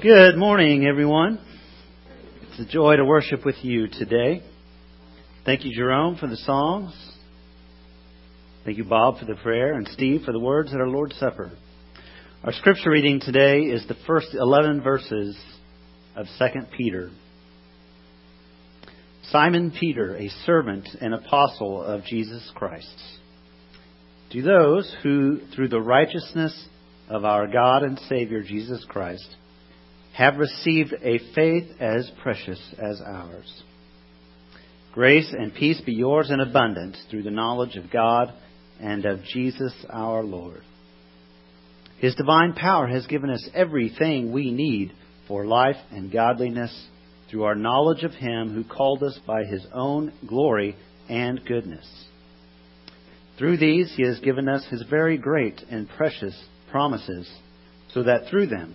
Good morning, everyone. It's a joy to worship with you today. Thank you, Jerome, for the songs. Thank you, Bob, for the prayer, and Steve for the words at our Lord's Supper. Our scripture reading today is the first 11 verses of 2 Peter. Simon Peter, a servant and apostle of Jesus Christ. To those who, through the righteousness of our God and Savior Jesus Christ, have received a faith as precious as ours. Grace and peace be yours in abundance through the knowledge of God and of Jesus our Lord. His divine power has given us everything we need for life and godliness through our knowledge of Him who called us by His own glory and goodness. Through these, He has given us His very great and precious promises, so that through them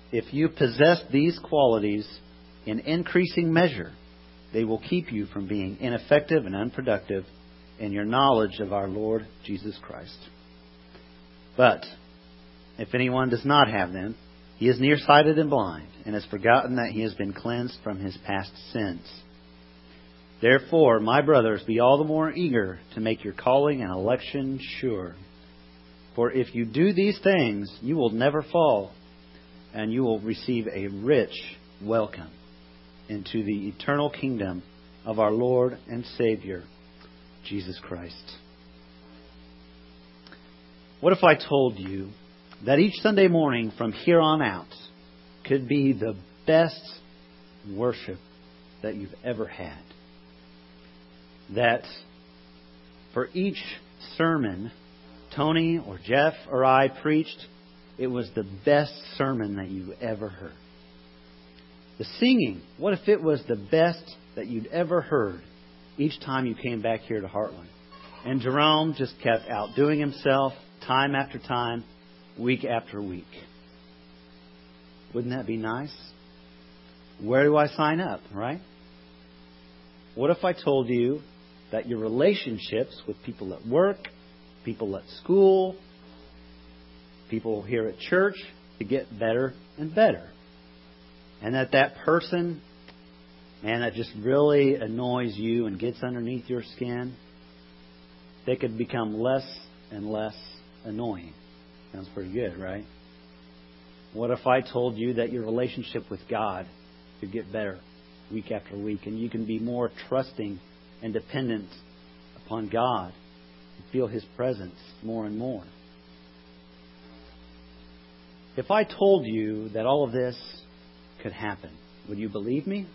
if you possess these qualities in increasing measure, they will keep you from being ineffective and unproductive in your knowledge of our Lord Jesus Christ. But if anyone does not have them, he is nearsighted and blind, and has forgotten that he has been cleansed from his past sins. Therefore, my brothers, be all the more eager to make your calling and election sure. For if you do these things, you will never fall and you will receive a rich welcome into the eternal kingdom of our Lord and Savior, Jesus Christ. What if I told you that each Sunday morning from here on out could be the best worship that you've ever had? That for each sermon Tony or Jeff or I preached, it was the best sermon that you ever heard. The singing, what if it was the best that you'd ever heard each time you came back here to Heartland? And Jerome just kept outdoing himself time after time, week after week. Wouldn't that be nice? Where do I sign up, right? What if I told you that your relationships with people at work, people at school, people here at church to get better and better. And that that person, man, that just really annoys you and gets underneath your skin, they could become less and less annoying. Sounds pretty good, right? What if I told you that your relationship with God could get better week after week and you can be more trusting and dependent upon God and feel His presence more and more? If I told you that all of this could happen, would you believe me?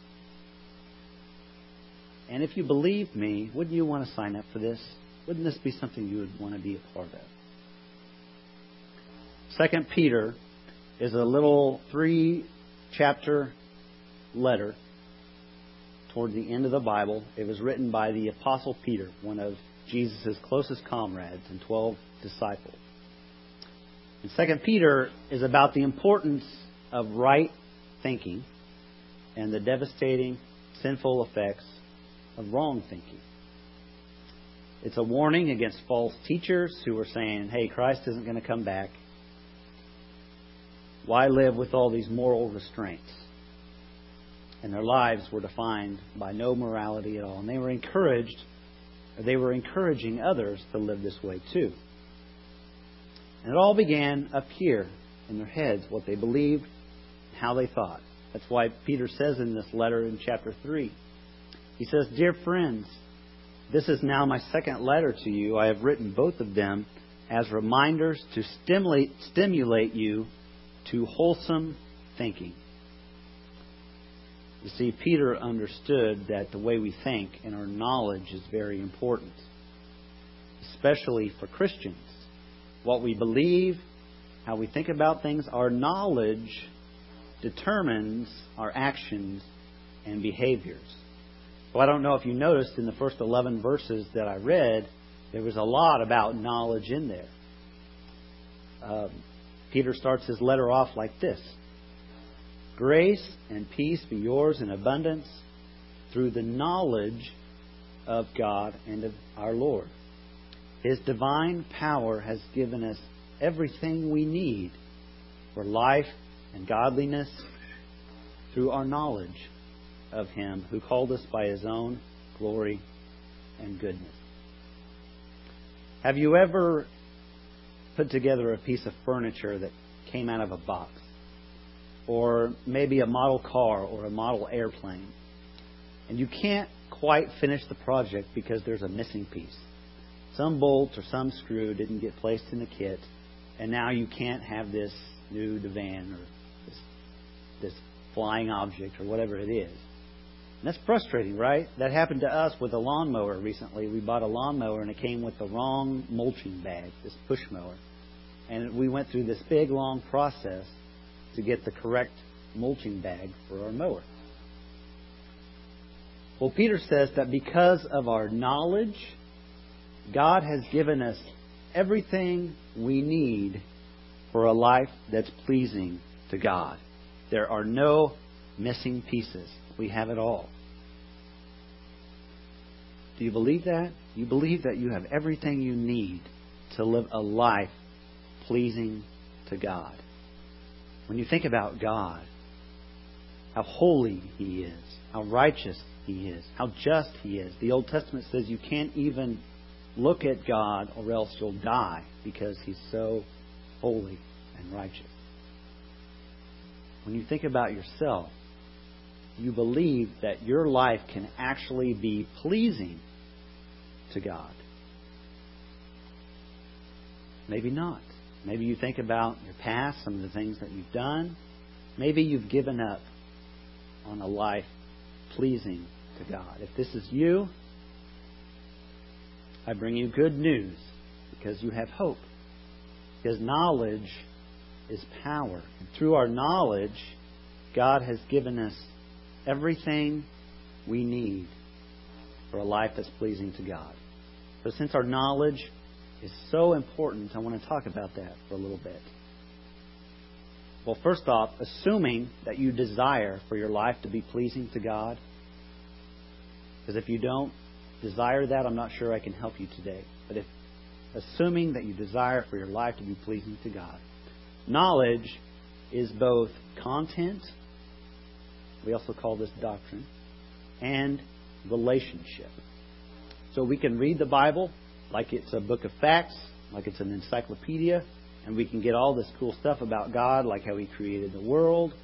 And if you believed me, wouldn't you want to sign up for this? Wouldn't this be something you would want to be a part of? Second Peter is a little three chapter letter toward the end of the Bible. It was written by the Apostle Peter, one of Jesus' closest comrades and 12 disciples. And Second Peter is about the importance of right thinking and the devastating sinful effects of wrong thinking. It's a warning against false teachers who are saying, hey, Christ isn't going to come back. Why live with all these moral restraints? And their lives were defined by no morality at all. And they were encouraged, they were encouraging others to live this way too. And it all began up here in their heads, what they believed, how they thought. That's why Peter says in this letter in chapter 3, he says, Dear friends, this is now my second letter to you. I have written both of them as reminders to stimulate, stimulate you to wholesome thinking. You see, Peter understood that the way we think and our knowledge is very important, especially for Christians what we believe, how we think about things, our knowledge determines our actions and behaviors. Well, I don't know if you noticed in the first 11 verses that I read, there was a lot about knowledge in there. Um, Peter starts his letter off like this Grace and peace be yours in abundance through the knowledge of God and of our Lord. His divine power has given us everything we need for life and godliness through our knowledge of Him who called us by His own glory and goodness. Have you ever put together a piece of furniture that came out of a box? Or maybe a model car or a model airplane? And you can't quite finish the project because there's a missing piece. Some bolt or some screw didn't get placed in the kit, and now you can't have this new divan or this, this flying object or whatever it is. And that's frustrating, right? That happened to us with a lawnmower recently. We bought a lawnmower and it came with the wrong mulching bag, this push mower. And we went through this big, long process to get the correct mulching bag for our mower. Well, Peter says that because of our knowledge, God has given us everything we need for a life that's pleasing to God. There are no missing pieces. We have it all. Do you believe that? You believe that you have everything you need to live a life pleasing to God. When you think about God, how holy He is, how righteous He is, how just He is, the Old Testament says you can't even look at God or else you'll die because He's so holy and righteous. When you think about yourself, you believe that your life can actually be pleasing to God. Maybe not. Maybe you think about your past, some of the things that you've done. Maybe you've given up on a life pleasing to God. If this is you, I bring you good news because you have hope. Because knowledge is power. And through our knowledge, God has given us everything we need for a life that's pleasing to God. So, since our knowledge is so important, I want to talk about that for a little bit. Well, first off, assuming that you desire for your life to be pleasing to God, because if you don't desire that, I'm not sure I can help you today. But if assuming that you desire for your life to be pleasing to God, knowledge is both content, we also call this doctrine, and relationship. So we can read the Bible like it's a book of facts, like it's an encyclopedia, and we can get all this cool stuff about God, like how He created the world,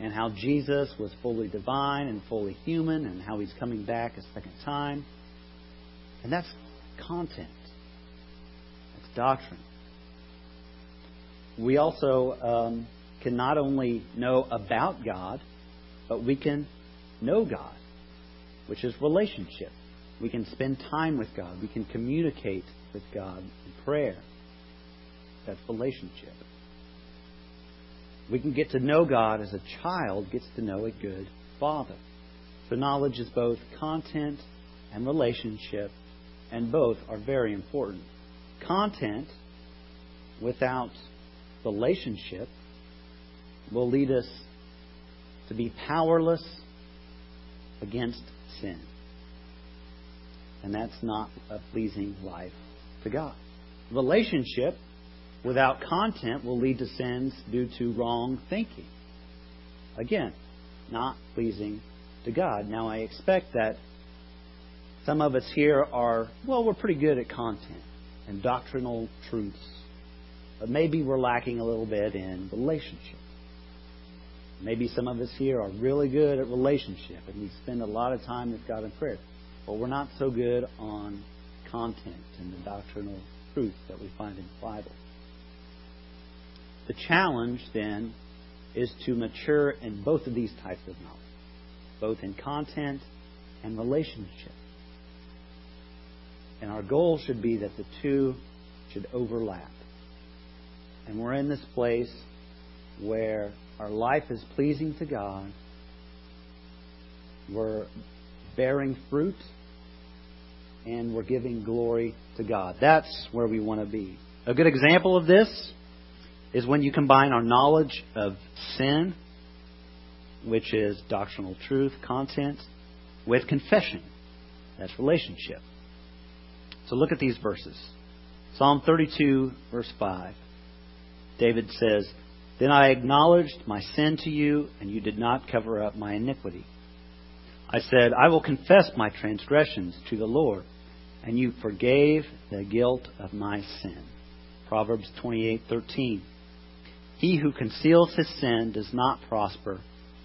and how Jesus was fully divine and fully human, and how He's coming back a second time. And that's content, that's doctrine. We also um, can not only know about God, but we can know God, which is relationship. We can spend time with God. We can communicate with God in prayer. That's relationship. We can get to know God as a child gets to know a good father. So knowledge is both content and relationship, and both are very important. Content without relationship will lead us to be powerless against sin. And that's not a pleasing life to God. Relationship without content will lead to sins due to wrong thinking. Again, not pleasing to God. Now, I expect that some of us here are, well, we're pretty good at content and doctrinal truths, but maybe we're lacking a little bit in relationship. Maybe some of us here are really good at relationship and we spend a lot of time with God in prayer. But we're not so good on content and the doctrinal truth that we find in the Bible. The challenge then is to mature in both of these types of knowledge, both in content and relationship. And our goal should be that the two should overlap. And we're in this place where our life is pleasing to God, we're bearing fruit, and we're giving glory to God. That's where we want to be. A good example of this is when you combine our knowledge of sin, which is doctrinal truth, content, with confession. That's relationship. So look at these verses. Psalm 32, verse 5. David says, Then I acknowledged my sin to you, and you did not cover up my iniquity. I said, I will confess my transgressions to the Lord, and you forgave the guilt of my sin. Proverbs 28:13. He who conceals his sin does not prosper,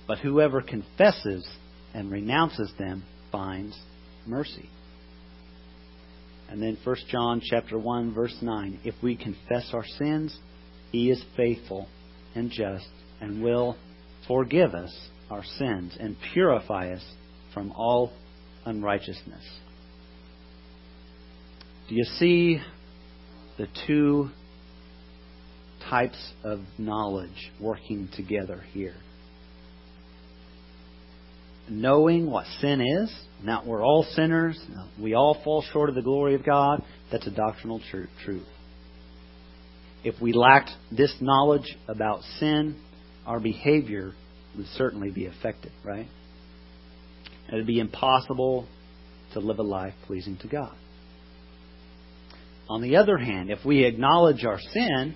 but whoever confesses and renounces them finds mercy. And then 1 John chapter 1 verse 9, if we confess our sins, he is faithful and just and will forgive us our sins and purify us from all unrighteousness. Do you see the two types of knowledge working together here? Knowing what sin is, now we're all sinners, we all fall short of the glory of God, that's a doctrinal truth. If we lacked this knowledge about sin, our behavior would certainly be affected, right? It would be impossible to live a life pleasing to God. On the other hand, if we acknowledge our sin,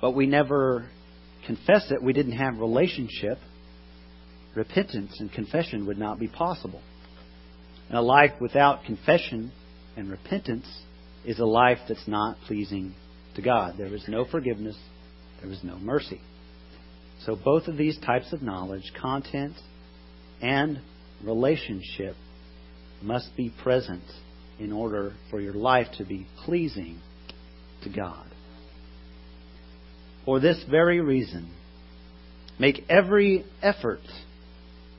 but we never confess it, we didn't have relationship, repentance and confession would not be possible. And a life without confession and repentance is a life that's not pleasing to God. There is no forgiveness, there is no mercy. So both of these types of knowledge, content and relationship, must be present in order for your life to be pleasing to God. For this very reason, make every effort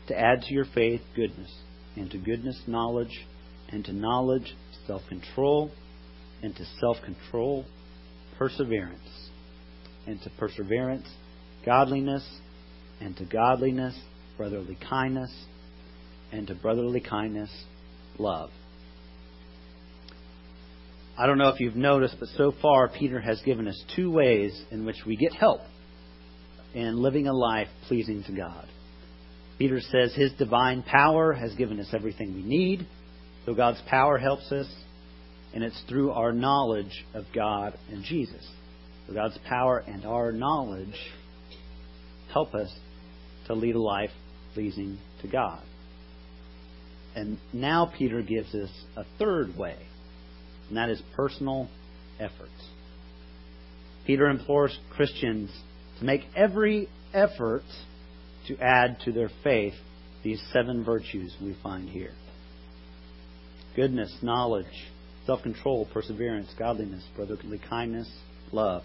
to add to your faith goodness, and to goodness knowledge, and to knowledge self control, and to self control perseverance, and to perseverance godliness, and to godliness brotherly kindness, and to brotherly kindness love. I don't know if you've noticed, but so far Peter has given us two ways in which we get help in living a life pleasing to God. Peter says his divine power has given us everything we need, so God's power helps us, and it's through our knowledge of God and Jesus. So God's power and our knowledge help us to lead a life pleasing to God. And now Peter gives us a third way and that is personal efforts. Peter implores Christians to make every effort to add to their faith these seven virtues we find here goodness, knowledge, self control, perseverance, godliness, brotherly kindness, love.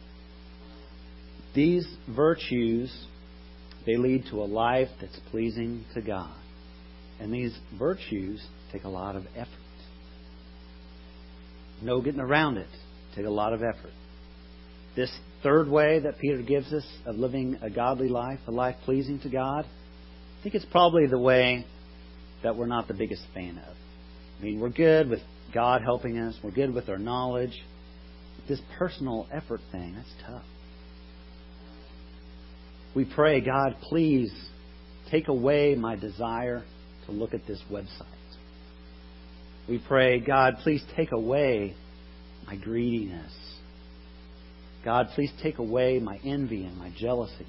These virtues, they lead to a life that's pleasing to God. And these virtues take a lot of effort. No getting around it. Take a lot of effort. This third way that Peter gives us of living a godly life, a life pleasing to God, I think it's probably the way that we're not the biggest fan of. I mean, we're good with God helping us, we're good with our knowledge. This personal effort thing, that's tough. We pray, God, please take away my desire to look at this website. We pray, God, please take away my greediness. God, please take away my envy and my jealousy.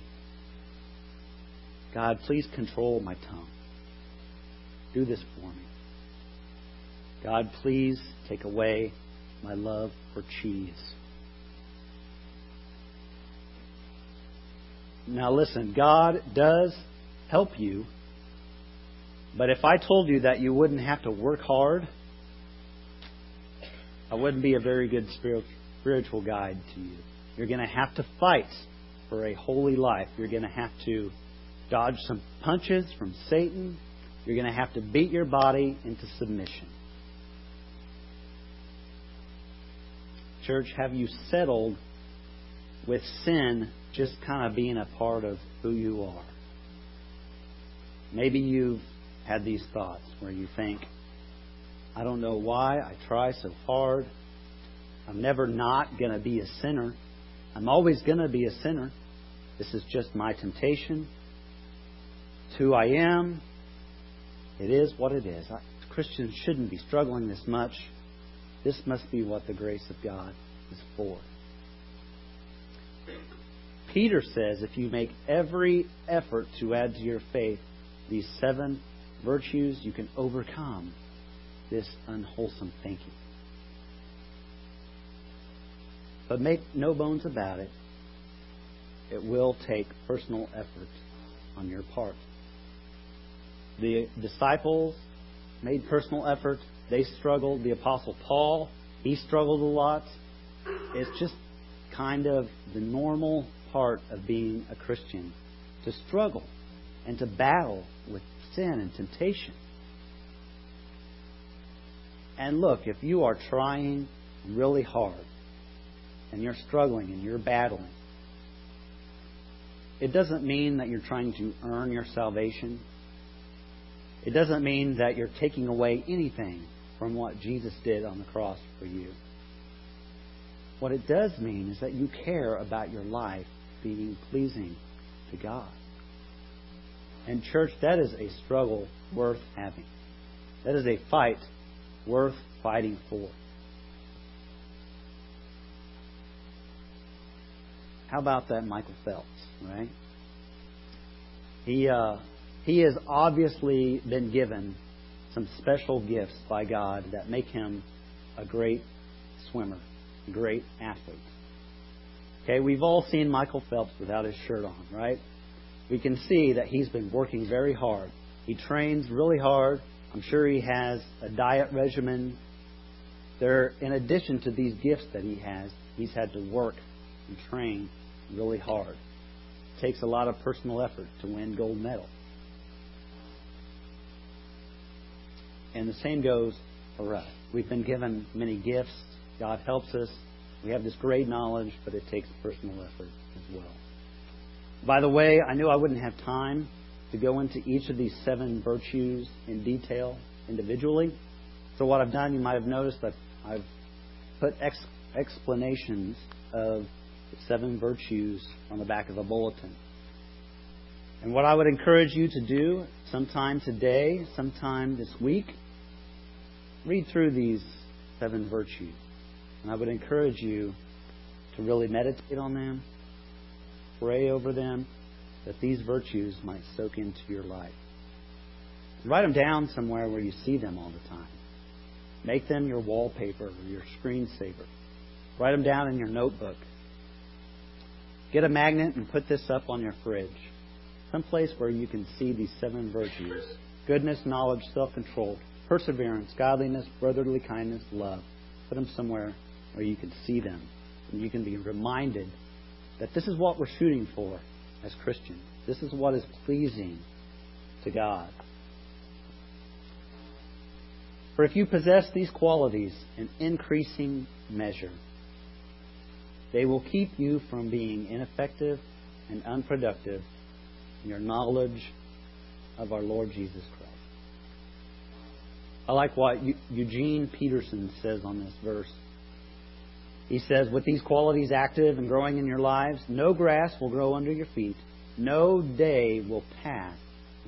God, please control my tongue. Do this for me. God, please take away my love for cheese. Now, listen, God does help you, but if I told you that you wouldn't have to work hard I wouldn't be a very good spiritual guide to you. You're going to have to fight for a holy life. You're going to have to dodge some punches from Satan. You're going to have to beat your body into submission. Church, have you settled with sin just kind of being a part of who you are. Maybe you've had these thoughts where you think, I don't know why I try so hard. I'm never not going to be a sinner. I'm always going to be a sinner. This is just my temptation. It's who I am. It is what it is. Christians shouldn't be struggling this much. This must be what the grace of God is for. Peter says if you make every effort to add to your faith these seven virtues, you can overcome this unwholesome thinking. But make no bones about it, it will take personal effort on your part. The disciples made personal effort. They struggled. The Apostle Paul, he struggled a lot. It's just kind of the normal part of being a Christian to struggle and to battle with sin and temptation. And look, if you are trying really hard and you're struggling and you're battling, it doesn't mean that you're trying to earn your salvation. It doesn't mean that you're taking away anything from what Jesus did on the cross for you. What it does mean is that you care about your life being pleasing to God. And, church, that is a struggle worth having. That is a fight worth fighting for. How about that Michael Phelps, right? He, uh, he has obviously been given some special gifts by God that make him a great swimmer, great athlete. Okay, we've all seen Michael Phelps without his shirt on, right? We can see that he's been working very hard. He trains really hard. I'm sure he has a diet regimen. There, in addition to these gifts that he has, he's had to work and train really hard. It takes a lot of personal effort to win gold medal. And the same goes for us. We've been given many gifts. God helps us. We have this great knowledge, but it takes personal effort as well. By the way, I knew I wouldn't have time to go into each of these seven virtues in detail individually. So what I've done, you might have noticed that I've put ex- explanations of seven virtues on the back of a bulletin. And what I would encourage you to do sometime today, sometime this week, read through these seven virtues. And I would encourage you to really meditate on them, pray over them, that these virtues might soak into your life. Write them down somewhere where you see them all the time. Make them your wallpaper or your screensaver. Write them down in your notebook. Get a magnet and put this up on your fridge. Someplace where you can see these seven virtues goodness, knowledge, self control, perseverance, godliness, brotherly kindness, love. Put them somewhere where you can see them and you can be reminded that this is what we're shooting for as Christians. This is what is pleasing to God. For if you possess these qualities in increasing measure, they will keep you from being ineffective and unproductive in your knowledge of our Lord Jesus Christ. I like what Eugene Peterson says on this verse. He says, with these qualities active and growing in your lives, no grass will grow under your feet. No day will pass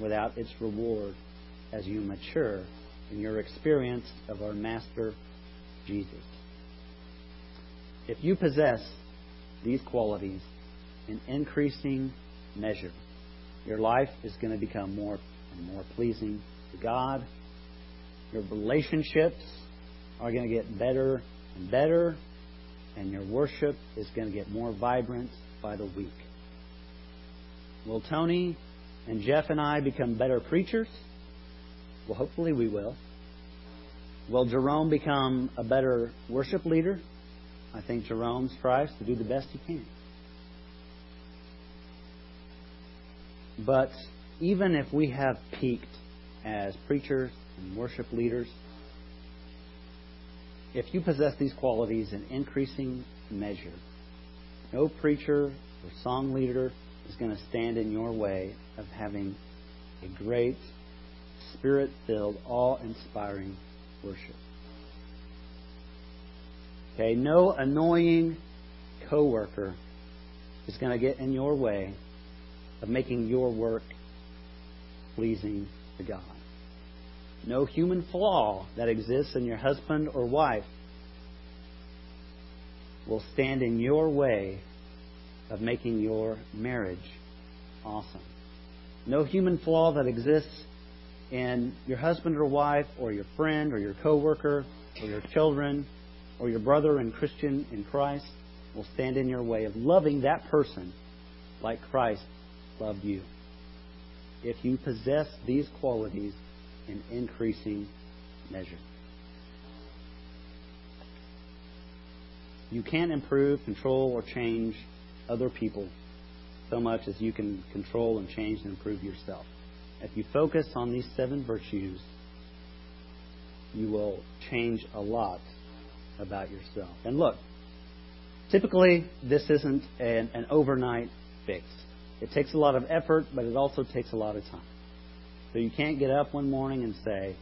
without its reward as you mature in your experience of our Master Jesus. If you possess these qualities in increasing measure, your life is going to become more and more pleasing to God. Your relationships are going to get better and better and your worship is going to get more vibrant by the week. Will Tony and Jeff and I become better preachers? Well, hopefully we will. Will Jerome become a better worship leader? I think Jerome strives to do the best he can. But even if we have peaked as preachers and worship leaders, if you possess these qualities in increasing measure, No preacher or song leader is going to stand in your way of having a great, spirit filled, awe inspiring worship. Okay, no annoying coworker is going to get in your way of making your work pleasing to God. No human flaw that exists in your husband or wife will stand in your way of making your marriage awesome. No human flaw that exists in your husband or wife or your friend or your coworker or your children or your brother and Christian in Christ will stand in your way of loving that person like Christ loved you. If you possess these qualities in increasing measure. You can't improve, control, or change other people so much as you can control and change and improve yourself. If you focus on these seven virtues, you will change a lot about yourself. And look, typically this isn't an, an overnight fix. It takes a lot of effort, but it also takes a lot of time. So you can't get up one morning and say,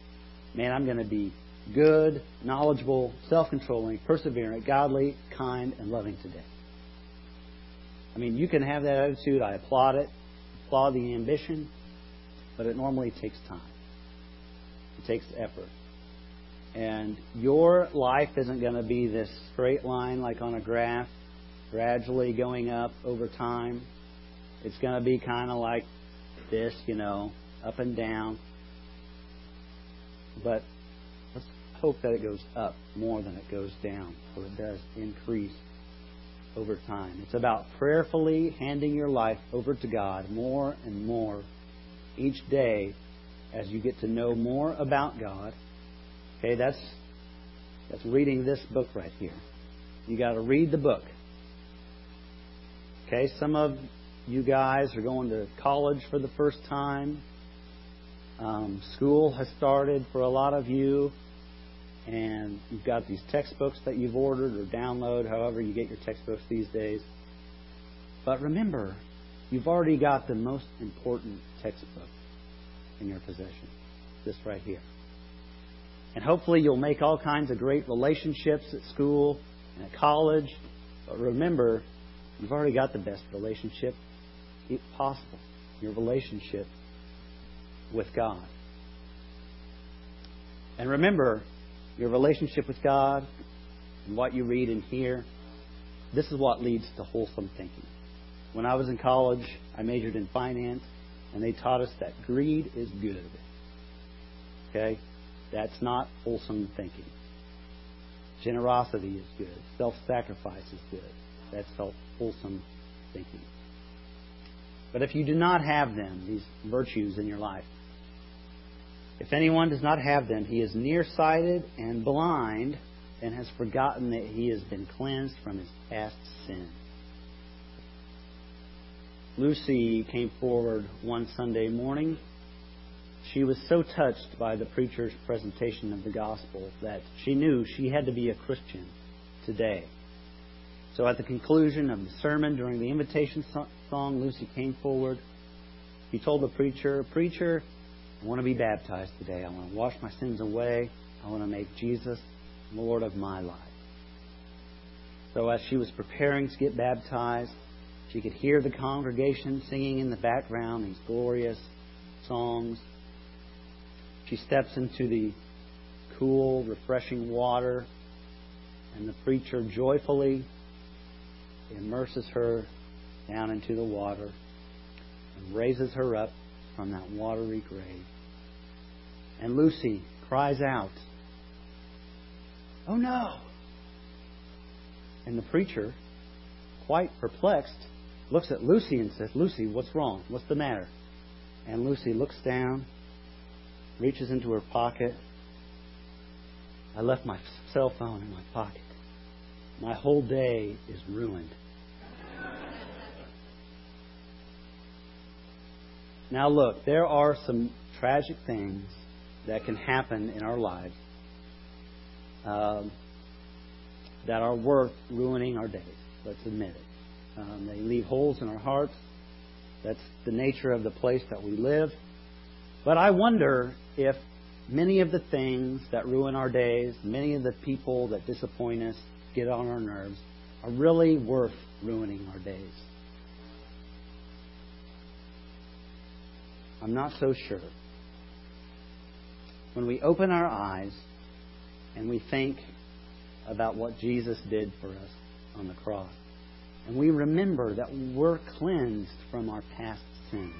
man, I'm going to be good, knowledgeable, self controlling, perseverant, godly, kind, and loving today. I mean, you can have that attitude. I applaud it, applaud the ambition, but it normally takes time. It takes effort. And your life isn't going to be this straight line like on a graph, gradually going up over time. It's going to be kind of like this, you know, up and down. But let's hope that it goes up more than it goes down, so it does increase over time. It's about prayerfully handing your life over to God more and more each day as you get to know more about God. Okay, that's that's reading this book right here. You got to read the book. Okay, some of you guys are going to college for the first time. Um, school has started for a lot of you, and you've got these textbooks that you've ordered or download, however you get your textbooks these days. But remember, you've already got the most important textbook in your possession. This right here. And hopefully you'll make all kinds of great relationships at school and at college. But remember, you've already got the best relationship possible. Your relationship with God. And remember, your relationship with God and what you read and hear, this is what leads to wholesome thinking. When I was in college, I majored in finance, and they taught us that greed is good. Okay? That's not wholesome thinking. Generosity is good. Self sacrifice is good. That's wholesome thinking. But if you do not have them, these virtues in your life, if anyone does not have them, he is nearsighted and blind and has forgotten that he has been cleansed from his past sin. Lucy came forward one Sunday morning. She was so touched by the preacher's presentation of the gospel that she knew she had to be a Christian today. So at the conclusion of the sermon during the invitation song, Lucy came forward. He told the preacher, Preacher, I want to be baptized today. I want to wash my sins away. I want to make Jesus Lord of my life. So as she was preparing to get baptized, she could hear the congregation singing in the background these glorious songs. She steps into the cool, refreshing water, and the preacher joyfully immerses her down into the water and raises her up from that watery grave. And Lucy cries out, Oh no! And the preacher, quite perplexed, looks at Lucy and says, Lucy, what's wrong? What's the matter? And Lucy looks down, reaches into her pocket. I left my cell phone in my pocket. My whole day is ruined. Now, look, there are some tragic things that can happen in our lives um, that are worth ruining our days. Let's admit it. Um, they leave holes in our hearts. That's the nature of the place that we live. But I wonder if many of the things that ruin our days, many of the people that disappoint us, get on our nerves, are really worth ruining our days. I'm not so sure. When we open our eyes and we think about what Jesus did for us on the cross, and we remember that we're cleansed from our past sins,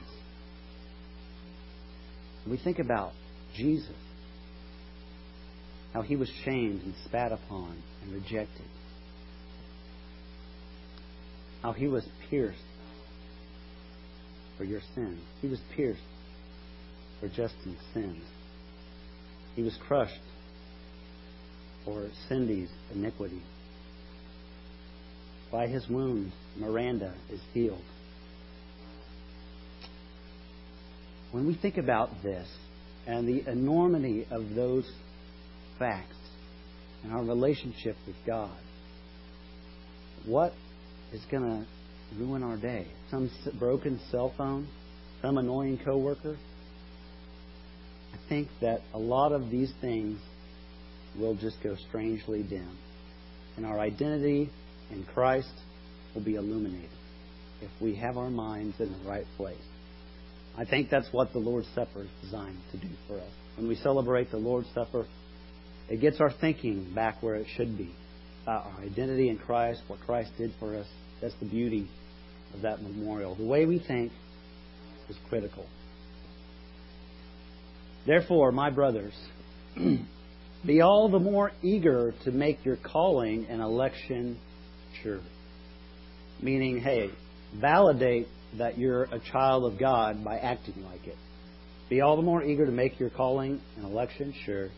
we think about Jesus, how he was shamed and spat upon and rejected, how he was pierced for your sins. He was pierced for Justin's sins. He was crushed for Cindy's iniquity. By his wounds, Miranda is healed. When we think about this and the enormity of those facts and our relationship with God, what is going to ruin our day. Some broken cell phone, some annoying coworker. I think that a lot of these things will just go strangely dim. And our identity in Christ will be illuminated if we have our minds in the right place. I think that's what the Lord's Supper is designed to do for us. When we celebrate the Lord's Supper, it gets our thinking back where it should be about our identity in Christ, what Christ did for us. That's the beauty of that memorial. The way we think is critical. Therefore, my brothers, be all the more eager to make your calling and election sure. Meaning, hey, validate that you're a child of God by acting like it. Be all the more eager to make your calling and election sure.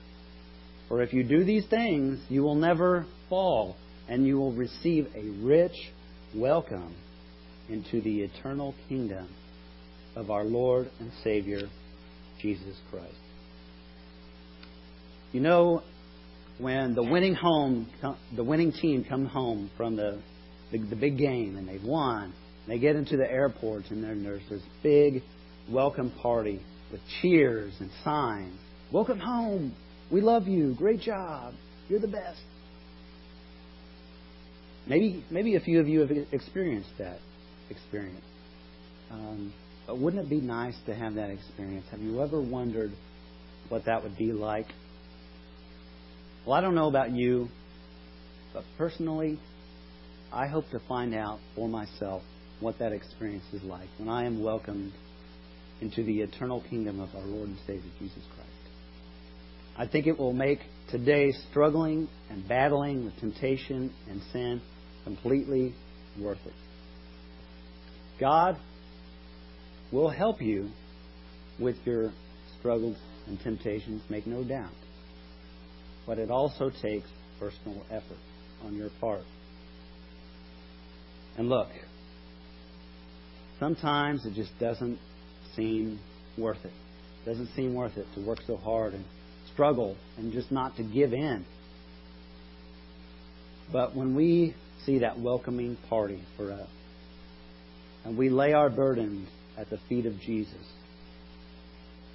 For if you do these things, you will never fall, and you will receive a rich welcome into the eternal kingdom of our Lord and Savior, Jesus Christ. You know, when the winning home, the winning team come home from the, the, the big game and they've won, they get into the airport and there's this big welcome party with cheers and signs. Welcome home. We love you. Great job. You're the best. Maybe, maybe a few of you have experienced that experience. Um, but wouldn't it be nice to have that experience? Have you ever wondered what that would be like? Well, I don't know about you, but personally, I hope to find out for myself what that experience is like when I am welcomed into the eternal kingdom of our Lord and Savior Jesus Christ. I think it will make today struggling and battling with temptation and sin completely worth it. God will help you with your struggles and temptations, make no doubt. But it also takes personal effort on your part. And look, sometimes it just doesn't seem worth it. It doesn't seem worth it to work so hard and struggle and just not to give in. But when we see that welcoming party for us, and we lay our burdens at the feet of Jesus.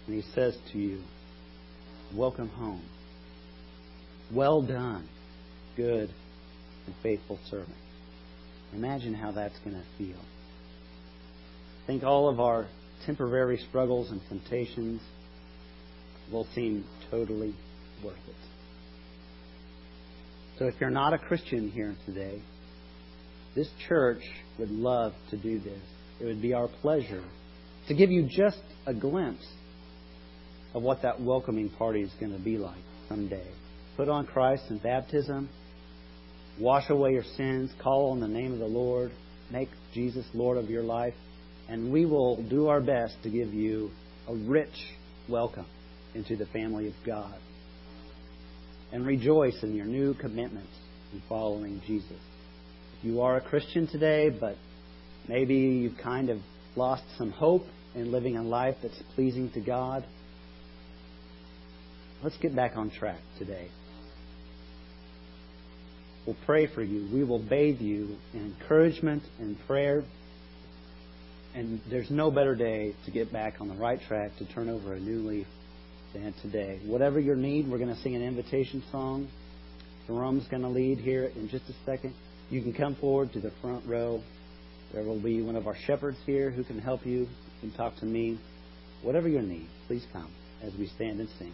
And He says to you, Welcome home. Well done, good and faithful servant. Imagine how that's going to feel. Think all of our temporary struggles and temptations will seem totally worth it. So if you're not a Christian here today, this church would love to do this. It would be our pleasure to give you just a glimpse of what that welcoming party is going to be like someday. Put on Christ in baptism, wash away your sins, call on the name of the Lord, make Jesus Lord of your life, and we will do our best to give you a rich welcome into the family of God. And rejoice in your new commitments in following Jesus If you are a Christian today, but maybe you've kind of lost some hope in living a life that's pleasing to God, let's get back on track today. We'll pray for you. We will bathe you in encouragement and prayer. And there's no better day to get back on the right track, to turn over a new leaf than today. Whatever your need, we're going to sing an invitation song. Jerome's going to lead here in just a second. You can come forward to the front row. There will be one of our shepherds here who can help you. Can talk to me. Whatever your need, please come as we stand and sing.